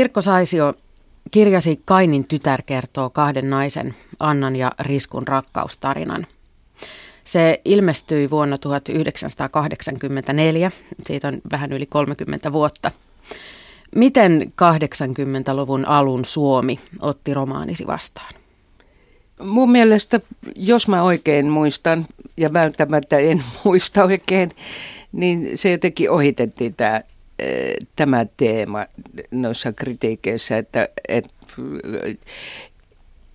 Pirkko Saisio kirjasi Kainin tytär kertoo kahden naisen, Annan ja Riskun rakkaustarinan. Se ilmestyi vuonna 1984, siitä on vähän yli 30 vuotta. Miten 80-luvun alun Suomi otti romaanisi vastaan? Mun mielestä, jos mä oikein muistan, ja välttämättä en muista oikein, niin se jotenkin ohitettiin tämä tämä teema noissa kritiikeissä, että, että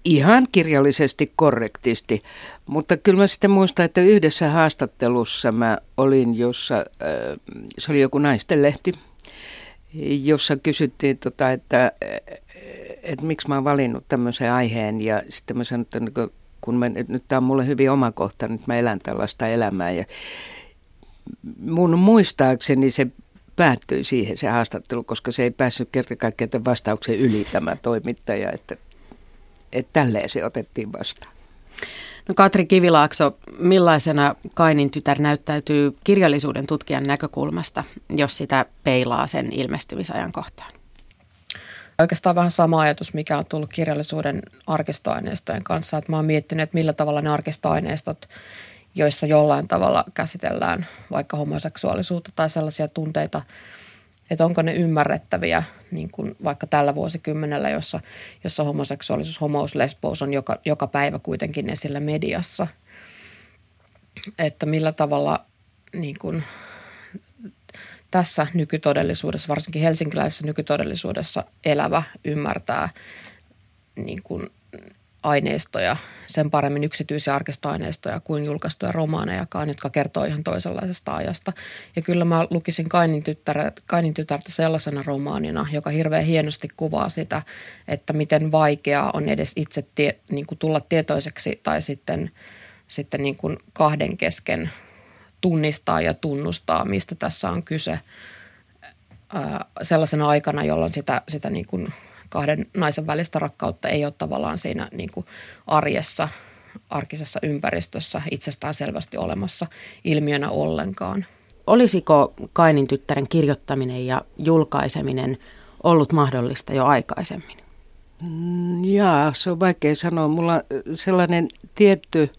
ihan kirjallisesti korrektisti. Mutta kyllä mä sitten muistan, että yhdessä haastattelussa mä olin, jossa, se oli joku naistenlehti, jossa kysyttiin, tota, että, että miksi mä oon valinnut tämmöisen aiheen. Ja sitten mä sanoin, että niin kun mä, nyt tämä on mulle hyvin omakohtainen, että mä elän tällaista elämää. Ja mun muistaakseni se päättyi siihen se haastattelu, koska se ei päässyt kerta kaikkiaan vastauksen yli tämä toimittaja, että, että tälleen se otettiin vastaan. No Katri Kivilaakso, millaisena Kainin tytär näyttäytyy kirjallisuuden tutkijan näkökulmasta, jos sitä peilaa sen ilmestymisajan kohtaan? Oikeastaan vähän sama ajatus, mikä on tullut kirjallisuuden arkistoaineistojen kanssa. Että mä oon miettinyt, että millä tavalla ne arkistoaineistot joissa jollain tavalla käsitellään vaikka homoseksuaalisuutta tai sellaisia tunteita, että onko ne ymmärrettäviä niin kuin vaikka tällä vuosikymmenellä, jossa, jossa homoseksuaalisuus, homous, lesbous on joka, joka päivä kuitenkin esillä mediassa. Että millä tavalla niin kuin, tässä nykytodellisuudessa, varsinkin helsinkiläisessä nykytodellisuudessa elävä ymmärtää niin kuin aineistoja, sen paremmin yksityisiä arkistoaineistoja kuin julkaistuja romaanejakaan, jotka kertoo ihan toisenlaisesta ajasta. Ja kyllä mä lukisin Kainin, tyttärä, Kainin tytärtä sellaisena romaanina, joka hirveän hienosti kuvaa sitä, että miten vaikeaa on edes itse tie, niin kuin tulla tietoiseksi tai sitten, sitten niin kuin kahden kesken tunnistaa ja tunnustaa, mistä tässä on kyse sellaisena aikana, jolloin sitä, sitä niin kuin kahden naisen välistä rakkautta ei ole tavallaan siinä niin kuin arjessa, arkisessa ympäristössä itsestään selvästi olemassa ilmiönä ollenkaan. Olisiko Kainin tyttären kirjoittaminen ja julkaiseminen ollut mahdollista jo aikaisemmin? Mm, jaa, se on vaikea sanoa. Mulla sellainen tietty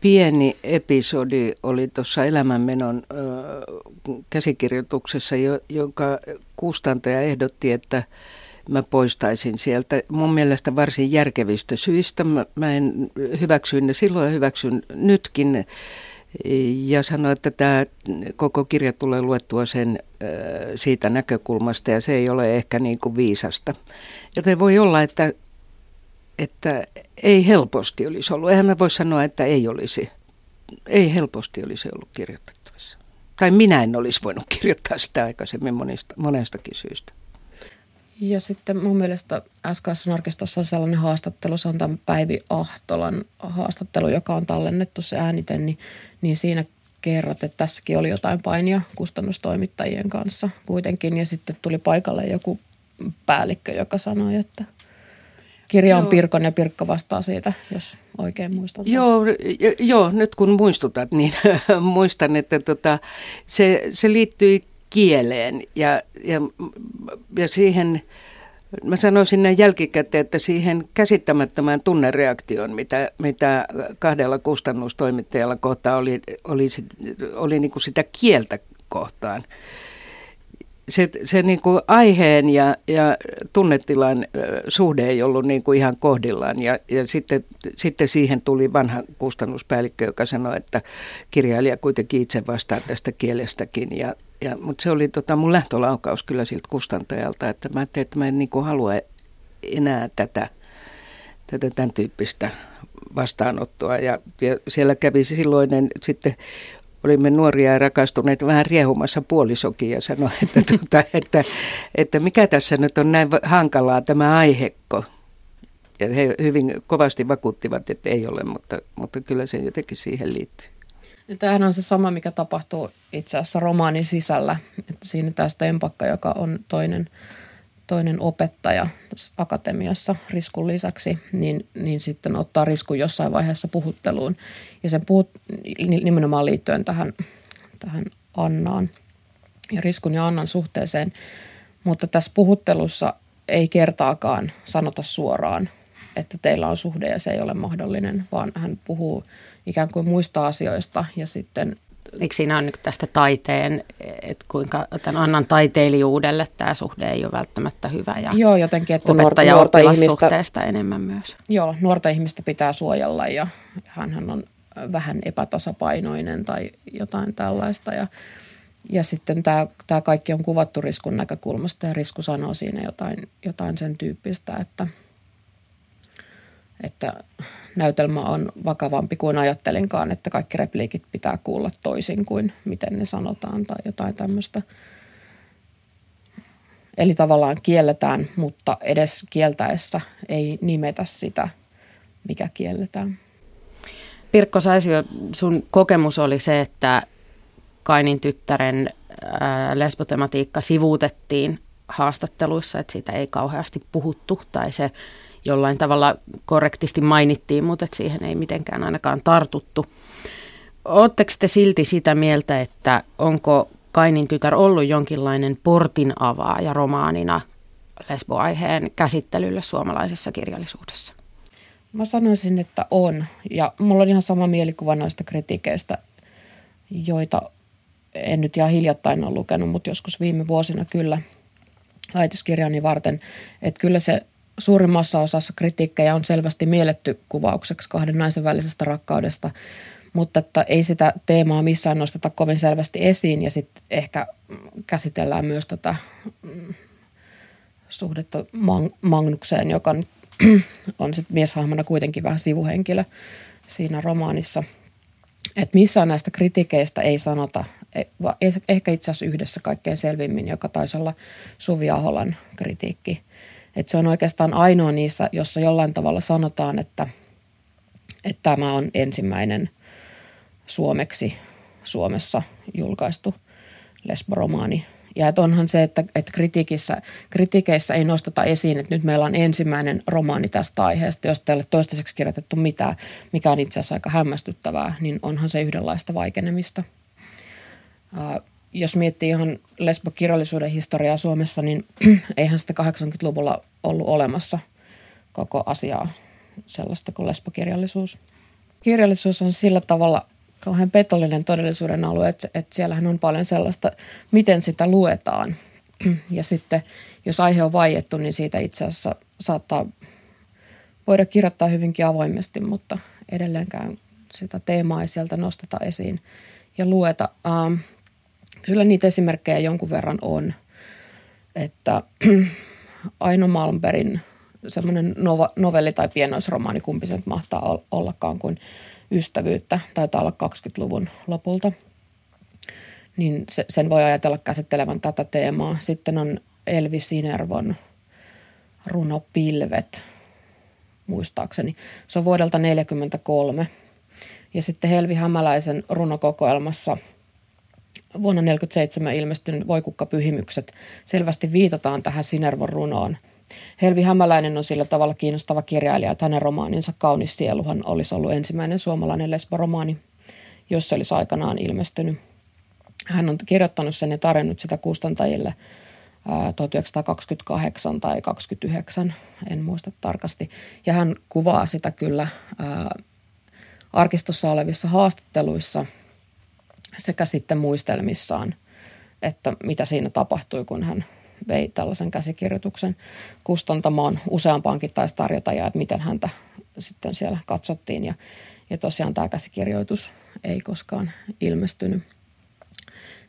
pieni episodi oli tuossa Elämänmenon ö, käsikirjoituksessa, jo, jonka kustantaja ehdotti, että mä poistaisin sieltä. Mun mielestä varsin järkevistä syistä. Mä, mä en hyväksyin ne silloin ja hyväksyn nytkin. Ja sanoin, että tämä koko kirja tulee luettua sen siitä näkökulmasta ja se ei ole ehkä niin kuin viisasta. Joten voi olla, että, että ei helposti olisi ollut. Eihän mä voi sanoa, että ei olisi. Ei helposti olisi ollut kirjoitettavissa. Tai minä en olisi voinut kirjoittaa sitä aikaisemmin monesta, monestakin syystä. Ja sitten mun mielestä SKS arkistossa on sellainen haastattelu, se on tämän Päivi Ahtolan haastattelu, joka on tallennettu se äänite, niin, niin siinä kerrot, että tässäkin oli jotain painia kustannustoimittajien kanssa kuitenkin. Ja sitten tuli paikalle joku päällikkö, joka sanoi, että kirja on joo. Pirkon ja Pirkka vastaa siitä, jos oikein muistan. Joo, joo nyt kun muistutat, niin muistan, että tota, se, se liittyi kieleen. Ja, ja, ja siihen, mä sanoisin näin jälkikäteen, että siihen käsittämättömään tunnereaktioon, mitä, mitä kahdella kustannustoimittajalla kohtaa oli, oli, oli niin kuin sitä kieltä kohtaan se, se niin kuin aiheen ja, ja tunnetilan suhde ei ollut niin kuin ihan kohdillaan. Ja, ja sitten, sitten siihen tuli vanha kustannuspäällikkö, joka sanoi, että kirjailija kuitenkin itse vastaa tästä kielestäkin. Ja, ja, mutta se oli tota mun lähtölaukaus kyllä siltä kustantajalta, että mä ajattelin, että mä en niin kuin halua enää tätä, tätä tämän tyyppistä vastaanottoa. Ja, ja siellä kävi silloinen sitten olimme nuoria ja rakastuneita vähän riehumassa puolisokin ja sanoi, että, tuota, että, että mikä tässä nyt on näin hankalaa tämä aihekko. Ja he hyvin kovasti vakuuttivat, että ei ole, mutta, mutta kyllä se jotenkin siihen liittyy. Tämähän on se sama, mikä tapahtuu itse asiassa romaanin sisällä. Että siinä tästä Empakka, joka on toinen, toinen opettaja akatemiassa Riskun lisäksi, niin, niin sitten ottaa Riskun jossain vaiheessa puhutteluun. Ja sen puhut nimenomaan liittyen tähän, tähän Annaan ja Riskun ja Annan suhteeseen. Mutta tässä puhuttelussa ei kertaakaan sanota suoraan, että teillä on suhde ja se ei ole mahdollinen, vaan hän puhuu ikään kuin muista asioista ja sitten Eikö siinä on nyt tästä taiteen, että kuinka tämän Annan taiteilijuudelle tämä suhde ei ole välttämättä hyvä ja Joo, jotenkin, että opettaja nuorta ihmistä, enemmän myös. Joo, nuorta ihmistä pitää suojella ja hän on vähän epätasapainoinen tai jotain tällaista ja, ja sitten tämä, tämä kaikki on kuvattu Riskun näkökulmasta ja Risku sanoo siinä jotain, jotain sen tyyppistä, että, että näytelmä on vakavampi kuin ajattelinkaan, että kaikki repliikit pitää kuulla toisin kuin miten ne sanotaan tai jotain tämmöistä. Eli tavallaan kielletään, mutta edes kieltäessä ei nimetä sitä, mikä kielletään. Pirkko Saisio, sun kokemus oli se, että Kainin tyttären lesbotematiikka sivuutettiin haastatteluissa, että siitä ei kauheasti puhuttu tai se jollain tavalla korrektisti mainittiin, mutta että siihen ei mitenkään ainakaan tartuttu. Oletteko te silti sitä mieltä, että onko Kainin tytär ollut jonkinlainen portin avaaja romaanina lesboaiheen käsittelylle suomalaisessa kirjallisuudessa? Mä sanoisin, että on. Ja mulla on ihan sama mielikuva noista kritiikeistä, joita en nyt ihan hiljattain ole lukenut, mutta joskus viime vuosina kyllä väitöskirjani varten. Että kyllä se suurimmassa osassa kritiikkejä on selvästi mielletty kuvaukseksi kahden naisen välisestä rakkaudesta, mutta että ei sitä teemaa missään nosteta kovin selvästi esiin ja sitten ehkä käsitellään myös tätä mm, suhdetta Magnukseen, joka nyt on sitten mieshahmona kuitenkin vähän sivuhenkilö siinä romaanissa. Että missään näistä kritiikeistä ei sanota, ehkä itse asiassa yhdessä kaikkein selvimmin, joka taisi olla Suvi Aholan kritiikki. Että se on oikeastaan ainoa niissä, jossa jollain tavalla sanotaan, että, että tämä on ensimmäinen suomeksi Suomessa julkaistu lesboromaani ja että onhan se, että, että kritiikissä, kritiikeissä ei nosteta esiin, että nyt meillä on ensimmäinen romaani tästä aiheesta, jos teille toistaiseksi kirjoitettu mitään, mikä on itse asiassa aika hämmästyttävää, niin onhan se yhdenlaista vaikenemista. Ää, jos miettii ihan lesbokirjallisuuden historiaa Suomessa, niin eihän sitä 80-luvulla ollut olemassa koko asiaa sellaista kuin lesbokirjallisuus. Kirjallisuus on sillä tavalla kauhean petollinen todellisuuden alue, että, että siellähän on paljon sellaista, miten sitä luetaan. Ja sitten jos aihe on vaiettu, niin siitä itse asiassa saattaa voida kirjoittaa hyvinkin avoimesti, mutta edelleenkään sitä teemaa ei sieltä nosteta esiin ja lueta. Ähm, kyllä niitä esimerkkejä jonkun verran on, että Aino Malmbergin semmoinen novelli tai pienoisromaani, kumpi se mahtaa ollakaan kuin – ystävyyttä, taitaa olla 20-luvun lopulta, niin se, sen voi ajatella käsittelevän tätä teemaa. Sitten on Elvi Sinervon runo Pilvet, muistaakseni. Se on vuodelta 1943. Ja sitten Helvi Hämäläisen runokokoelmassa vuonna 1947 ilmestynyt Voikukka-pyhimykset selvästi viitataan tähän Sinervon runoon – Helvi Hämäläinen on sillä tavalla kiinnostava kirjailija, että hänen romaaninsa Kaunis sieluhan olisi ollut ensimmäinen suomalainen lesboromaani, jos se olisi aikanaan ilmestynyt. Hän on kirjoittanut sen ja tarjonnut sitä kustantajille 1928 tai 29, en muista tarkasti. Ja hän kuvaa sitä kyllä arkistossa olevissa haastatteluissa sekä sitten muistelmissaan, että mitä siinä tapahtui, kun hän vei tällaisen käsikirjoituksen kustantamaan. Useampaankin taisi tarjota ja että miten häntä sitten siellä katsottiin. Ja, ja tosiaan tämä käsikirjoitus ei koskaan ilmestynyt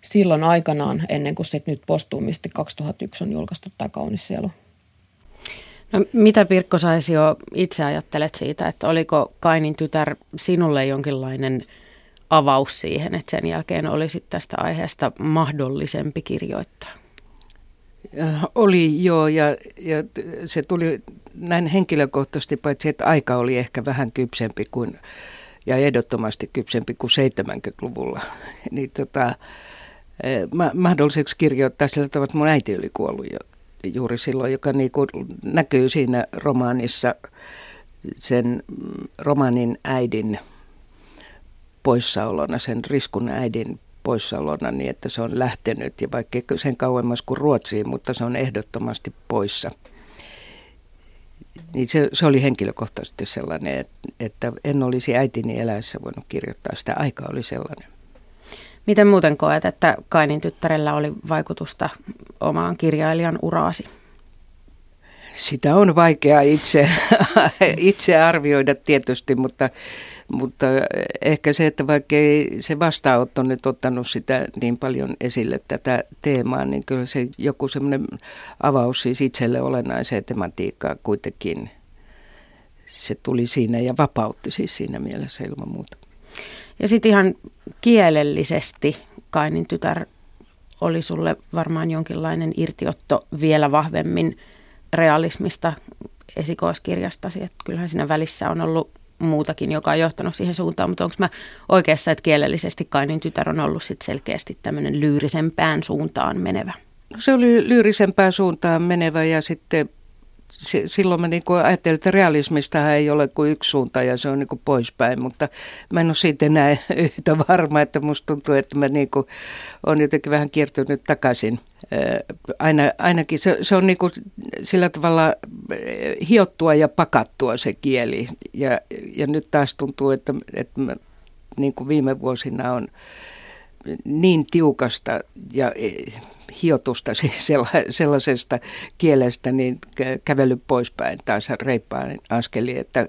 silloin aikanaan, ennen kuin sitten nyt postuumisti 2001 on julkaistu tämä Kaunis sielu. No, mitä Pirkko saisi jo itse ajattelet siitä, että oliko Kainin tytär sinulle jonkinlainen avaus siihen, että sen jälkeen olisi tästä aiheesta mahdollisempi kirjoittaa? Oli joo, ja, ja se tuli näin henkilökohtaisesti, paitsi että aika oli ehkä vähän kypsempi kuin, ja ehdottomasti kypsempi kuin 70-luvulla. Niin tota, mahdolliseksi kirjoittaa sillä tavalla, että mun äiti oli kuollut jo, juuri silloin, joka niin kuin näkyy siinä romaanissa sen romaanin äidin poissaolona, sen riskun äidin poissaolona niin, että se on lähtenyt ja vaikka sen kauemmas kuin Ruotsiin, mutta se on ehdottomasti poissa. Niin se, se oli henkilökohtaisesti sellainen, että, en olisi äitini eläessä voinut kirjoittaa. Sitä aika oli sellainen. Miten muuten koet, että Kainin tyttärellä oli vaikutusta omaan kirjailijan uraasi? Sitä on vaikea itse, itse arvioida tietysti, mutta, mutta ehkä se, että vaikka ei se vastaanotto nyt ottanut sitä niin paljon esille tätä teemaa, niin kyllä se joku semmoinen avaus siis itselle olennaiseen tematiikkaan kuitenkin se tuli siinä ja vapautti siis siinä mielessä ilman muuta. Ja sitten ihan kielellisesti Kainin tytär oli sulle varmaan jonkinlainen irtiotto vielä vahvemmin realismista esikoiskirjastasi. Että kyllähän siinä välissä on ollut muutakin, joka on johtanut siihen suuntaan, mutta onko mä oikeassa, että kielellisesti Kainin tytär on ollut sit selkeästi tämmöinen lyyrisempään suuntaan menevä? Se oli lyyrisempään suuntaan menevä ja sitten silloin mä niin ajattelin, että realismista ei ole kuin yksi suunta ja se on niin kuin poispäin, mutta mä en ole siitä enää yhtä varma, että musta tuntuu, että mä niin kuin olen jotenkin vähän kiertynyt takaisin. Aina, ainakin se, se on niin kuin sillä tavalla hiottua ja pakattua se kieli ja, ja nyt taas tuntuu, että, että mä, niin kuin viime vuosina on niin tiukasta ja e, hiotusta siis sellaisesta kielestä niin kävely poispäin taas reippaan askeli, että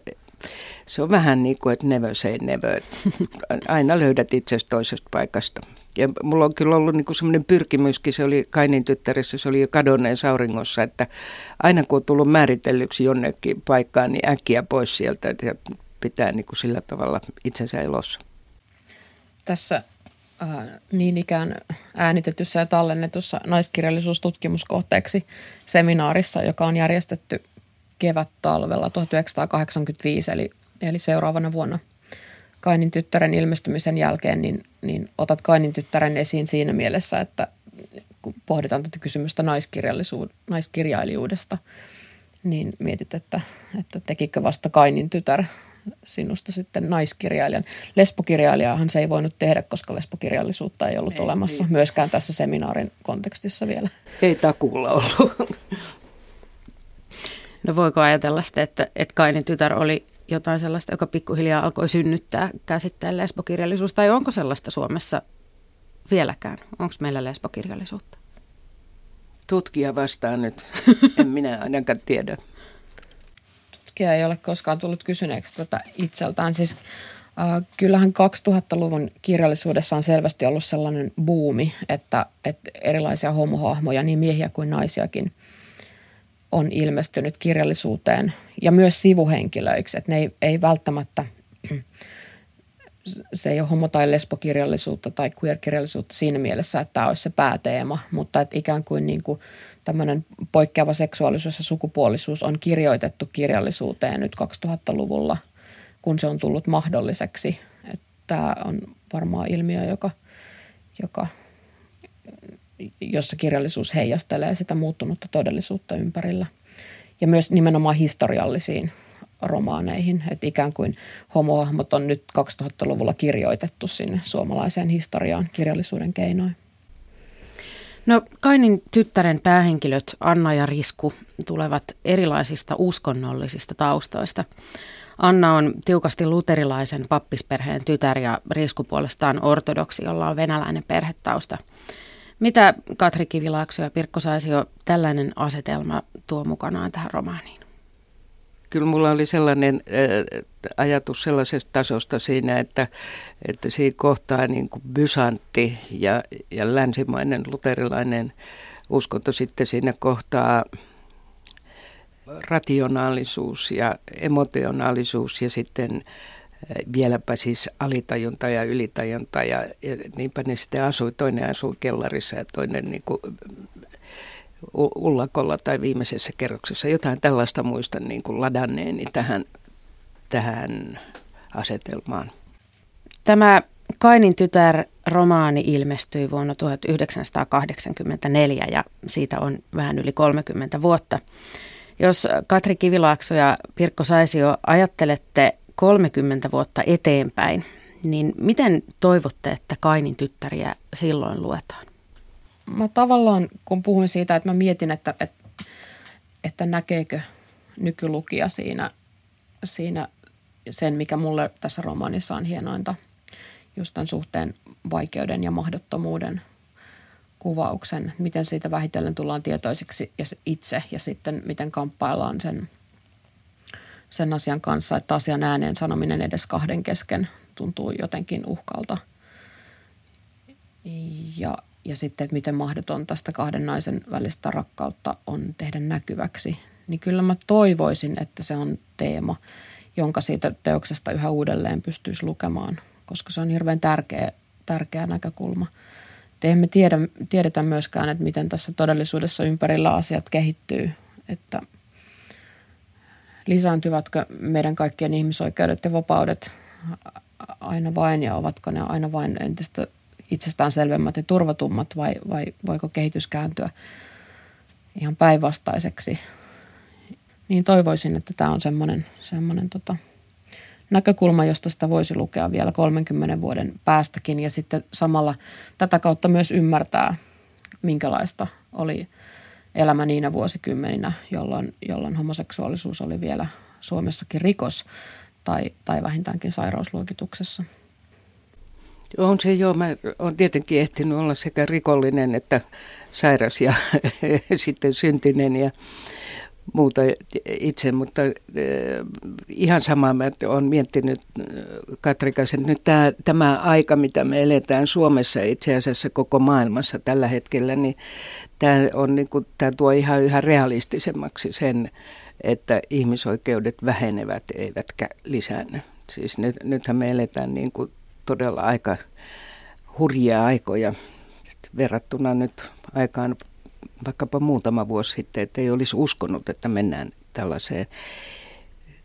se on vähän niin kuin, että never say never. Aina löydät itsestä toisesta paikasta. Ja mulla on kyllä ollut niin semmoinen pyrkimyskin, se oli Kainin tyttärissä, se oli jo kadonneen sauringossa, että aina kun on tullut määritellyksi jonnekin paikkaan, niin äkkiä pois sieltä ja pitää niin kuin sillä tavalla itsensä elossa. Tässä äh, niin ikään äänitetyssä ja tallennetussa naiskirjallisuustutkimuskohteeksi seminaarissa, joka on järjestetty kevät-talvella 1985, eli, eli seuraavana vuonna Kainin tyttären ilmestymisen jälkeen, niin, niin otat Kainin tyttären esiin siinä mielessä, että kun pohditaan tätä kysymystä naiskirjailijuudesta, niin mietit, että, että tekikö vasta Kainin tytär sinusta sitten naiskirjailijan. Lesbokirjailijahan se ei voinut tehdä, koska lesbokirjallisuutta ei ollut ei, olemassa ei. myöskään tässä seminaarin kontekstissa vielä. Ei takuulla ollut. No voiko ajatella sitten, että, että Kainin tytär oli jotain sellaista, joka pikkuhiljaa alkoi synnyttää käsitteen lesbokirjallisuus, tai onko sellaista Suomessa vieläkään? Onko meillä lesbokirjallisuutta? Tutkija vastaa nyt. En minä ainakaan tiedä tutkija ei ole koskaan tullut kysyneeksi tätä itseltään. Siis äh, kyllähän 2000-luvun kirjallisuudessa on selvästi ollut sellainen buumi, että, että erilaisia homohahmoja, niin miehiä kuin naisiakin, on ilmestynyt kirjallisuuteen ja myös sivuhenkilöiksi. Että ne ei, ei välttämättä, se ei ole homo- tai lesbokirjallisuutta tai queer-kirjallisuutta siinä mielessä, että tämä olisi se pääteema, mutta että ikään kuin, niin kuin tämmöinen poikkeava seksuaalisuus ja sukupuolisuus on kirjoitettu kirjallisuuteen nyt 2000-luvulla, kun se on tullut mahdolliseksi. Tämä on varmaan ilmiö, joka, joka, jossa kirjallisuus heijastelee sitä muuttunutta todellisuutta ympärillä. Ja myös nimenomaan historiallisiin romaaneihin, että ikään kuin homohahmot on nyt 2000-luvulla kirjoitettu sinne suomalaiseen historiaan kirjallisuuden keinoin. No Kainin tyttären päähenkilöt Anna ja Risku tulevat erilaisista uskonnollisista taustoista. Anna on tiukasti luterilaisen pappisperheen tytär ja Risku puolestaan ortodoksi, jolla on venäläinen perhetausta. Mitä Katri Kivilaakso ja Pirkko Saisio tällainen asetelma tuo mukanaan tähän romaaniin? Kyllä mulla oli sellainen äh, ajatus sellaisesta tasosta siinä, että, että siinä kohtaa niin kuin bysantti ja, ja länsimainen luterilainen uskonto sitten siinä kohtaa rationaalisuus ja emotionaalisuus ja sitten vieläpä siis alitajunta ja ylitajunta ja, ja niinpä ne sitten asui, toinen asui kellarissa ja toinen niin kuin ullakolla tai viimeisessä kerroksessa. Jotain tällaista muistan niin kuin ladanneeni tähän, tähän asetelmaan. Tämä Kainin tytär romaani ilmestyi vuonna 1984 ja siitä on vähän yli 30 vuotta. Jos Katri Kivilaakso ja Pirkko Saisio ajattelette 30 vuotta eteenpäin, niin miten toivotte, että Kainin tyttäriä silloin luetaan? Mä tavallaan, kun puhuin siitä, että mä mietin, että, että, että näkeekö nykylukija siinä, siinä sen, mikä mulle tässä romaanissa on hienointa, just tämän suhteen vaikeuden ja mahdottomuuden kuvauksen, miten siitä vähitellen tullaan tietoisiksi itse ja sitten miten kamppaillaan sen, sen asian kanssa, että asian ääneen sanominen edes kahden kesken tuntuu jotenkin uhkalta. Ja, ja sitten, että miten mahdoton tästä kahden naisen välistä rakkautta on tehdä näkyväksi. Niin kyllä mä toivoisin, että se on teema, jonka siitä teoksesta yhä uudelleen pystyisi lukemaan, koska se on hirveän tärkeä, tärkeä näkökulma. emme tiedä, tiedetä myöskään, että miten tässä todellisuudessa ympärillä asiat kehittyy, että lisääntyvätkö meidän kaikkien ihmisoikeudet ja vapaudet aina vain ja ovatko ne aina vain entistä itsestään selvemmät ja turvatummat vai, vai voiko kehitys kääntyä ihan päinvastaiseksi. Niin toivoisin, että tämä on semmoinen, semmoinen tota, näkökulma, josta sitä voisi lukea vielä 30 vuoden päästäkin ja sitten samalla tätä kautta myös ymmärtää, minkälaista oli elämä niinä vuosikymmeninä, jolloin, jolloin homoseksuaalisuus oli vielä Suomessakin rikos tai, tai vähintäänkin sairausluokituksessa. On se joo. Mä olen tietenkin ehtinyt olla sekä rikollinen että sairas ja sitten syntinen ja muuta itse, mutta äh, ihan sama mä olen miettinyt äh, Katrikaisen, että nyt tämä, tämä aika, mitä me eletään Suomessa itse asiassa koko maailmassa tällä hetkellä, niin tämä, on, niin kuin, tämä tuo ihan yhä realistisemmaksi sen, että ihmisoikeudet vähenevät eivätkä lisäänny. Siis nyt, nythän me eletään niin kuin todella aika hurjia aikoja verrattuna nyt aikaan vaikkapa muutama vuosi sitten, että ei olisi uskonut, että mennään tällaiseen.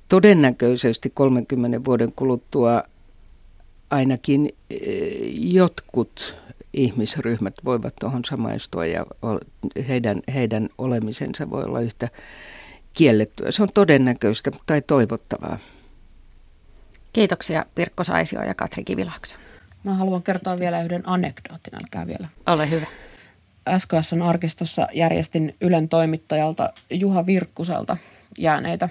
Todennäköisesti 30 vuoden kuluttua ainakin eh, jotkut ihmisryhmät voivat tuohon samaistua ja heidän, heidän olemisensa voi olla yhtä kiellettyä. Se on todennäköistä tai toivottavaa. Kiitoksia Pirkko Saisio ja Katri Kivilakso. Mä haluan kertoa vielä yhden anekdootin, älkää vielä. Ole hyvä. SKSn arkistossa järjestin Ylen toimittajalta Juha Virkkuselta jääneitä,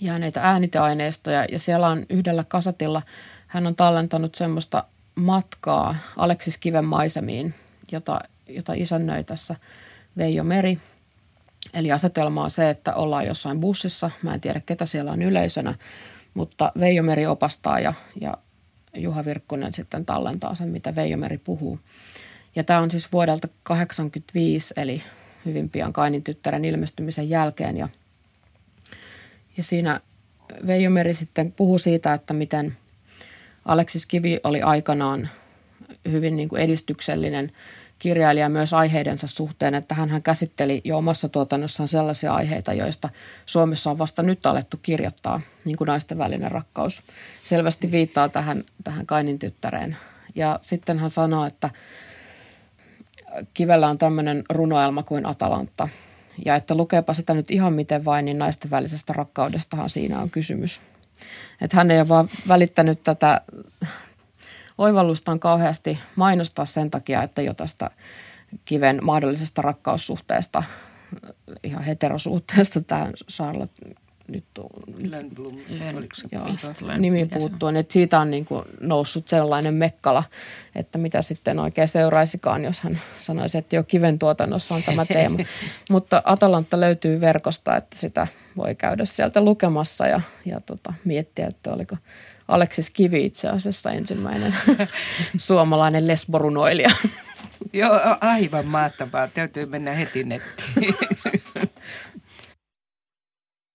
jääneitä ääniteaineistoja ja siellä on yhdellä kasatilla, hän on tallentanut semmoista matkaa Aleksis Kiven maisemiin, jota, jota isännöi tässä Veijo Meri. Eli asetelma on se, että ollaan jossain bussissa, mä en tiedä ketä siellä on yleisönä, mutta Veijo Meri opastaa ja, ja Juha Virkkunen sitten tallentaa sen, mitä Veijo Meri puhuu. Ja tämä on siis vuodelta 1985, eli hyvin pian Kainin tyttären ilmestymisen jälkeen. Ja, ja siinä Veijo Meri sitten puhuu siitä, että miten Aleksis Kivi oli aikanaan hyvin niin kuin edistyksellinen kirjailija myös aiheidensa suhteen, että hän käsitteli jo omassa tuotannossaan sellaisia aiheita, joista Suomessa on vasta nyt alettu kirjoittaa, niin kuin naisten välinen rakkaus. Selvästi viittaa tähän, tähän Kainin tyttäreen. Ja sitten hän sanoo, että Kivellä on tämmöinen runoelma kuin Atalanta. Ja että lukeepa sitä nyt ihan miten vain, niin naisten välisestä rakkaudestahan siinä on kysymys. Että hän ei ole vaan välittänyt tätä oivallustaan kauheasti mainostaa sen takia, että jo tästä kiven mahdollisesta rakkaussuhteesta, ihan heterosuhteesta tähän Charlotte nyt Lönnblom, nimi puuttuu, niin että siitä on niin kuin noussut sellainen mekkala, että mitä sitten oikein seuraisikaan, jos hän sanoisi, että jo kiven tuotannossa on tämä teema. Mutta Atalanta löytyy verkosta, että sitä voi käydä sieltä lukemassa ja, ja tota, miettiä, että oliko Aleksis Kivi itse asiassa ensimmäinen suomalainen lesborunoilija. Joo, aivan mahtavaa. Täytyy mennä heti nettiin.